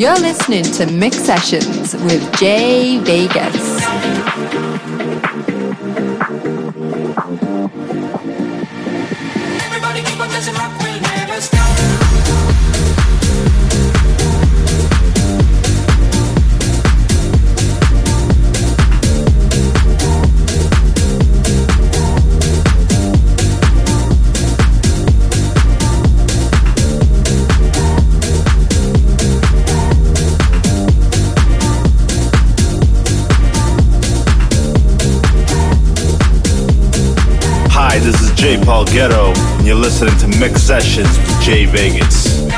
You're listening to Mix Sessions with Jay Vegas. Paul and you're listening to Mix Sessions with Jay Vegas.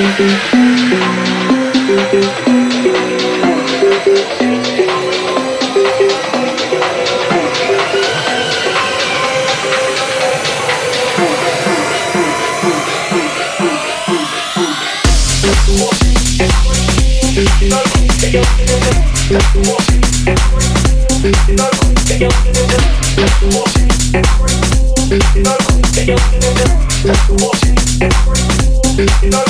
Let's watch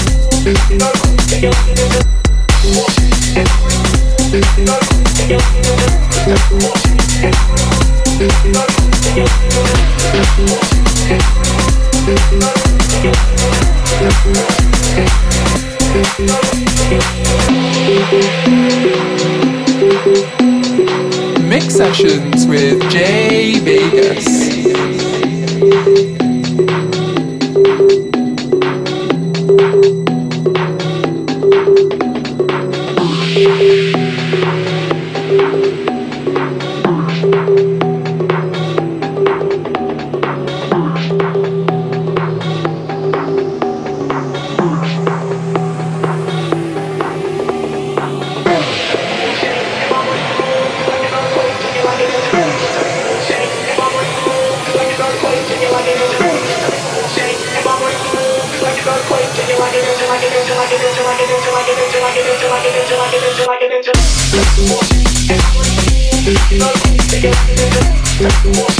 Mix sessions with Jay Vegas. Thank you.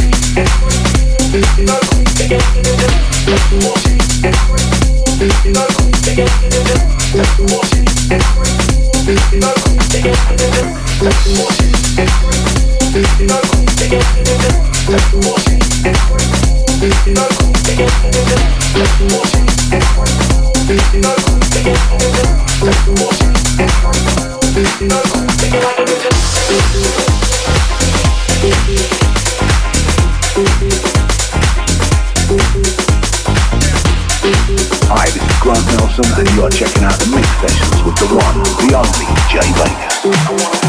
checking out the mix sessions with the one, the only Jay Vegas.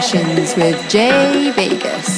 Sessions with Jay Vegas.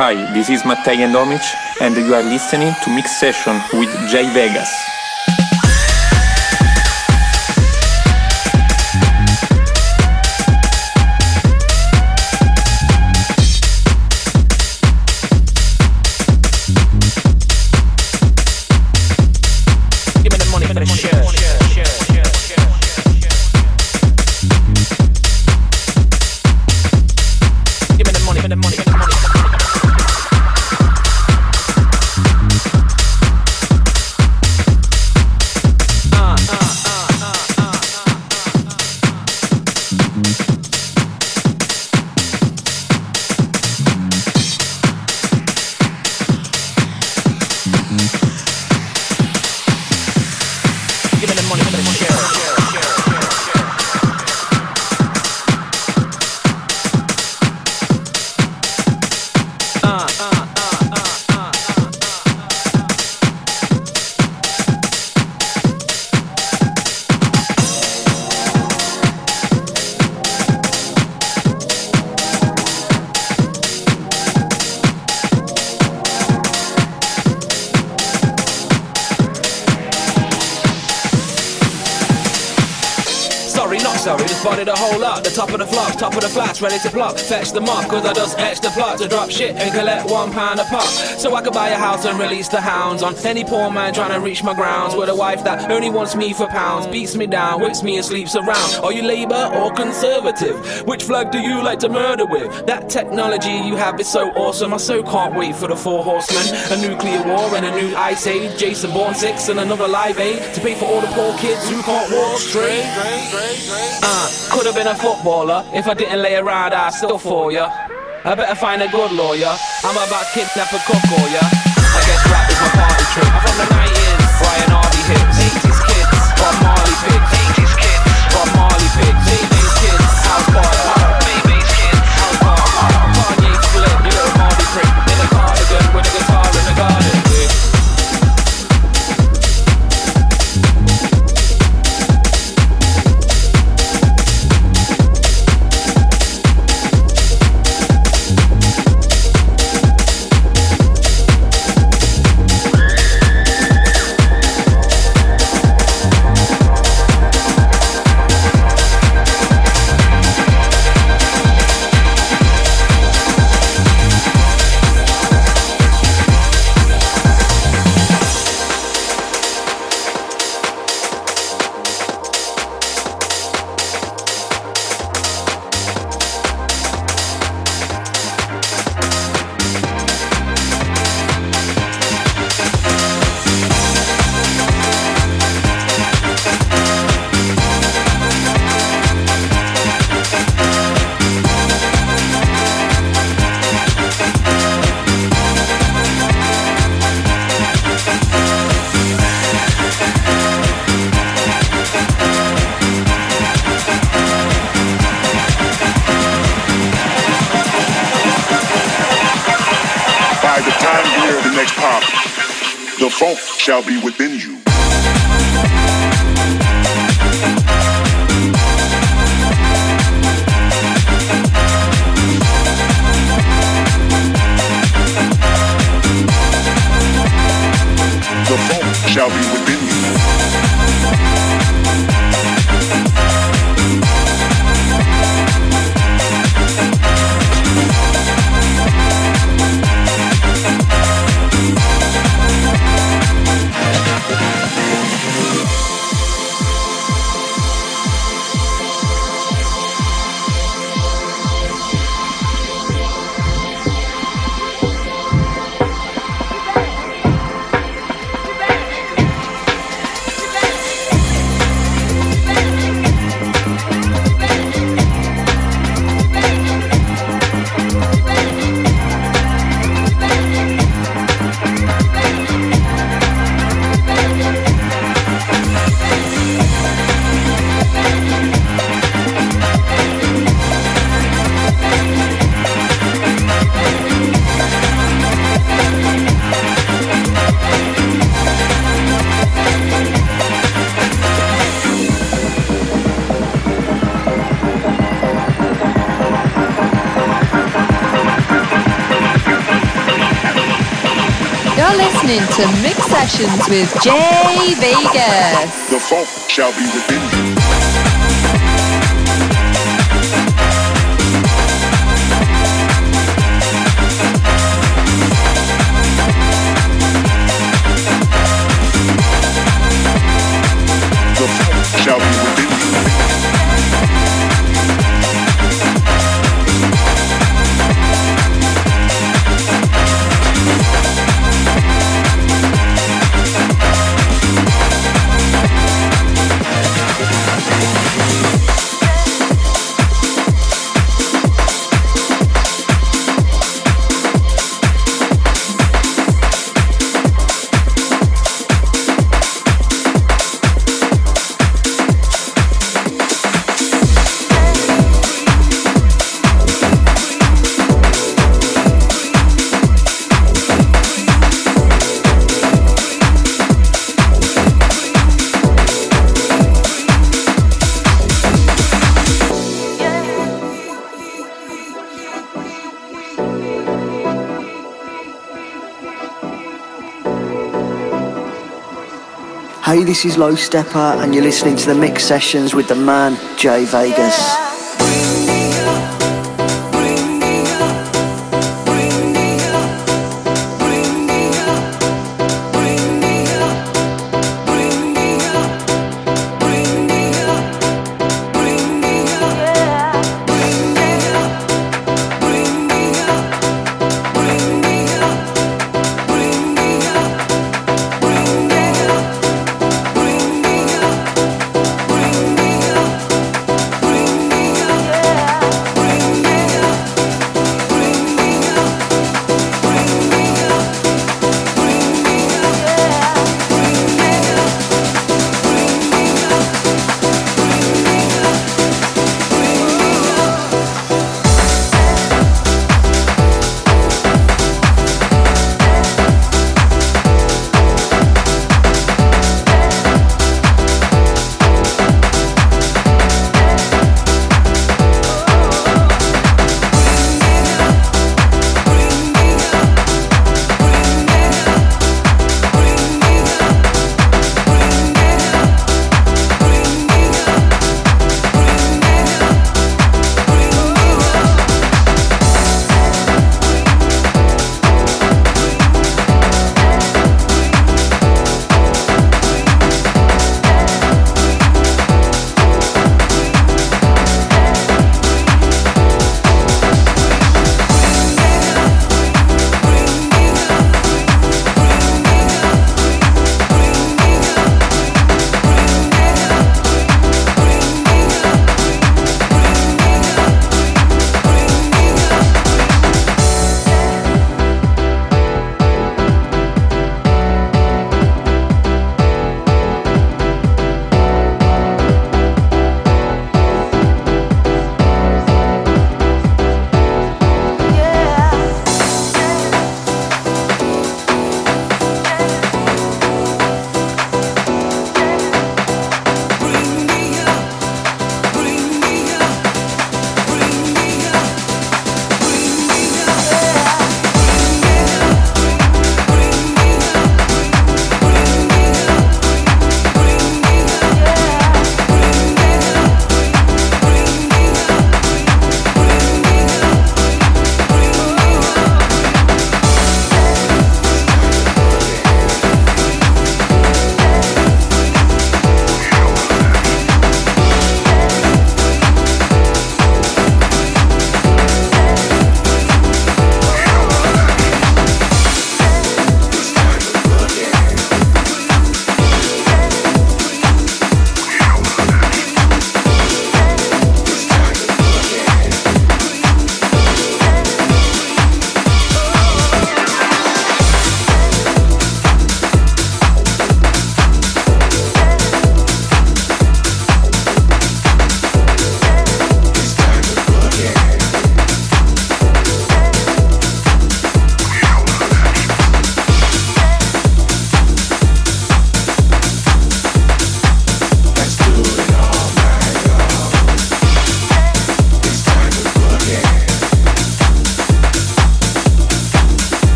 Hi, this is Mattei Endomic, and you are listening to Mix Session with Jay Vegas. Ready to block. Fetch the mark, cause I just etch the plot to drop shit and collect one pound a pop. So I could buy a house and release the hounds on any poor man trying to reach my grounds. With a wife that only wants me for pounds, beats me down, whips me and sleeps around. Are you Labour or Conservative? Which flag do you like to murder with? That technology you have is so awesome, I so can't wait for the four horsemen. A nuclear war and a new ice age. Jason Bourne 6 and another live aid to pay for all the poor kids who can't walk straight. Uh, could have been a footballer if I didn't lay around around, I still for ya. I better find a good lawyer. I'm about to kidnap a cook or ya. I guess rap is my party trick. Sessions with Jay Vegas. The funk shall be within this is Low Stepper, and you're listening to the mix sessions with the man, Jay Vegas. Bring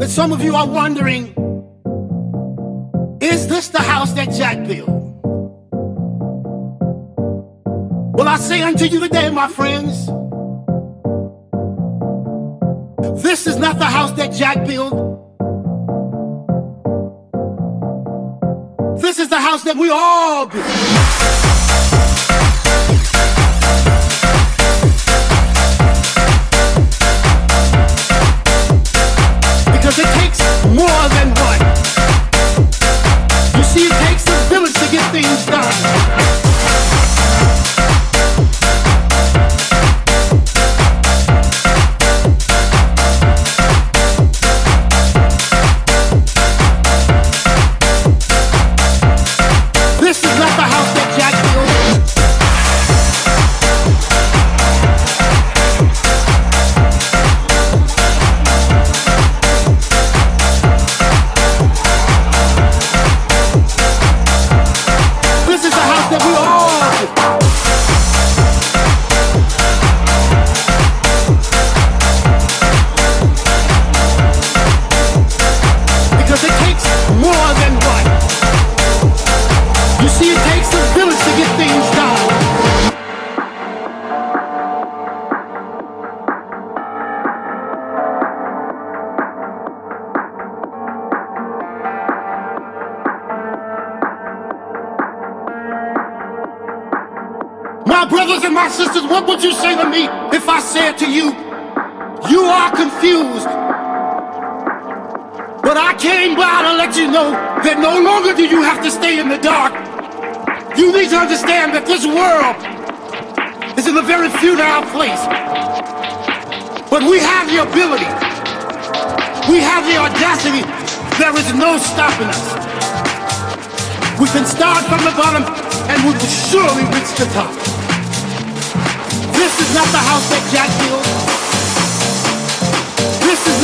But some of you are wondering is this the house that Jack built? Well, I say unto you today, my friends, this is not the house that Jack built. This is the house that we all built.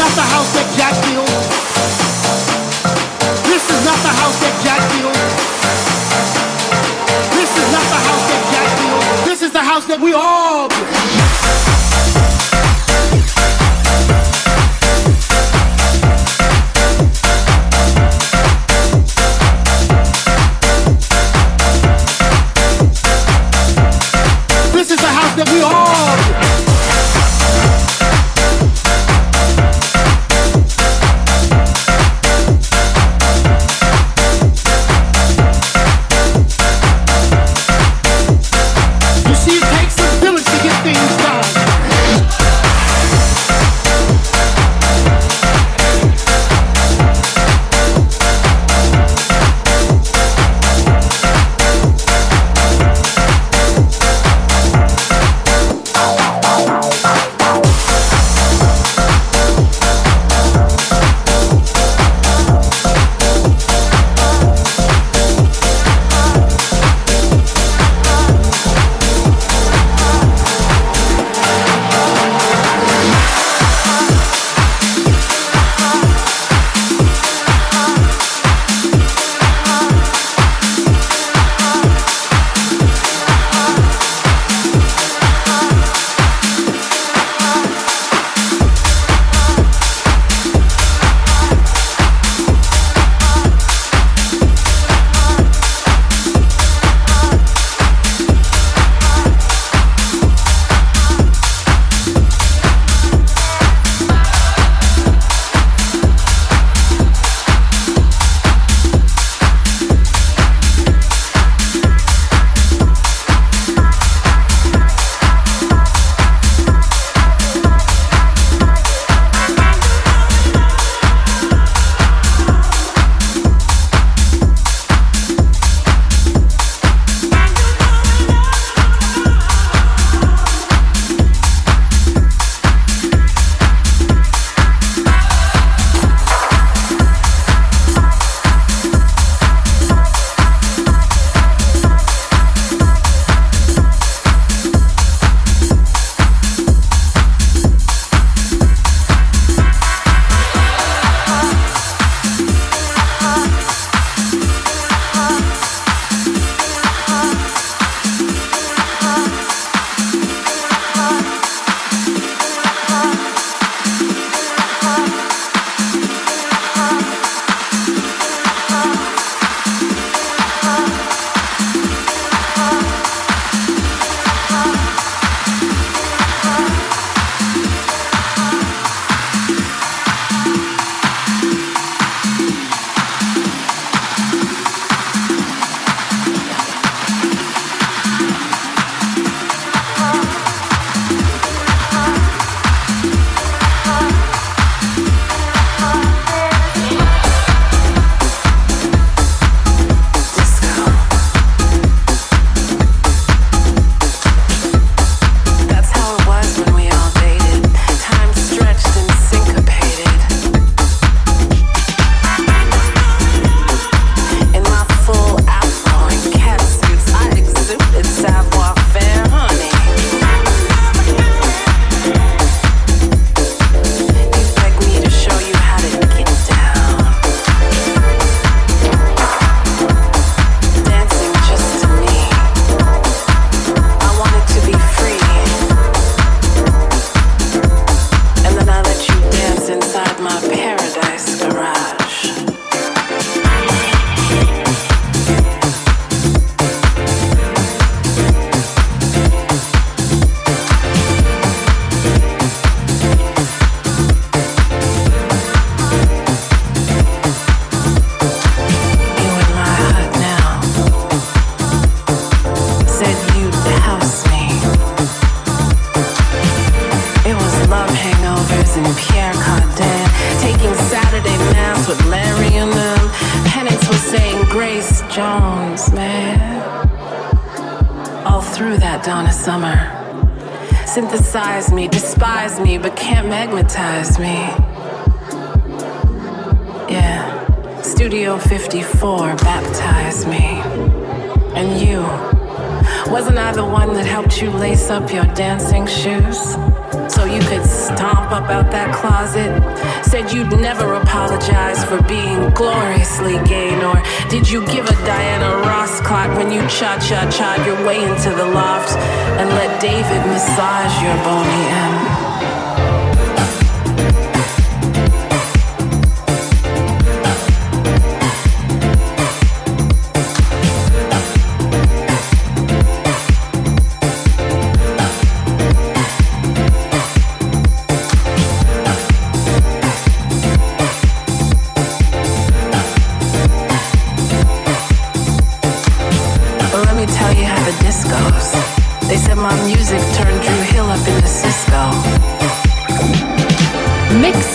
not the house that Jack built. This is not the house that Jack built. This is not the house that Jack built. This is the house that we all built.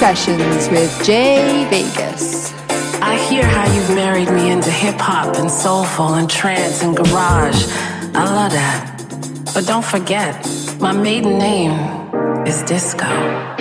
Sessions with Jay Vegas. I hear how you've married me into hip hop and soulful and trance and garage. I love that. But don't forget, my maiden name is Disco.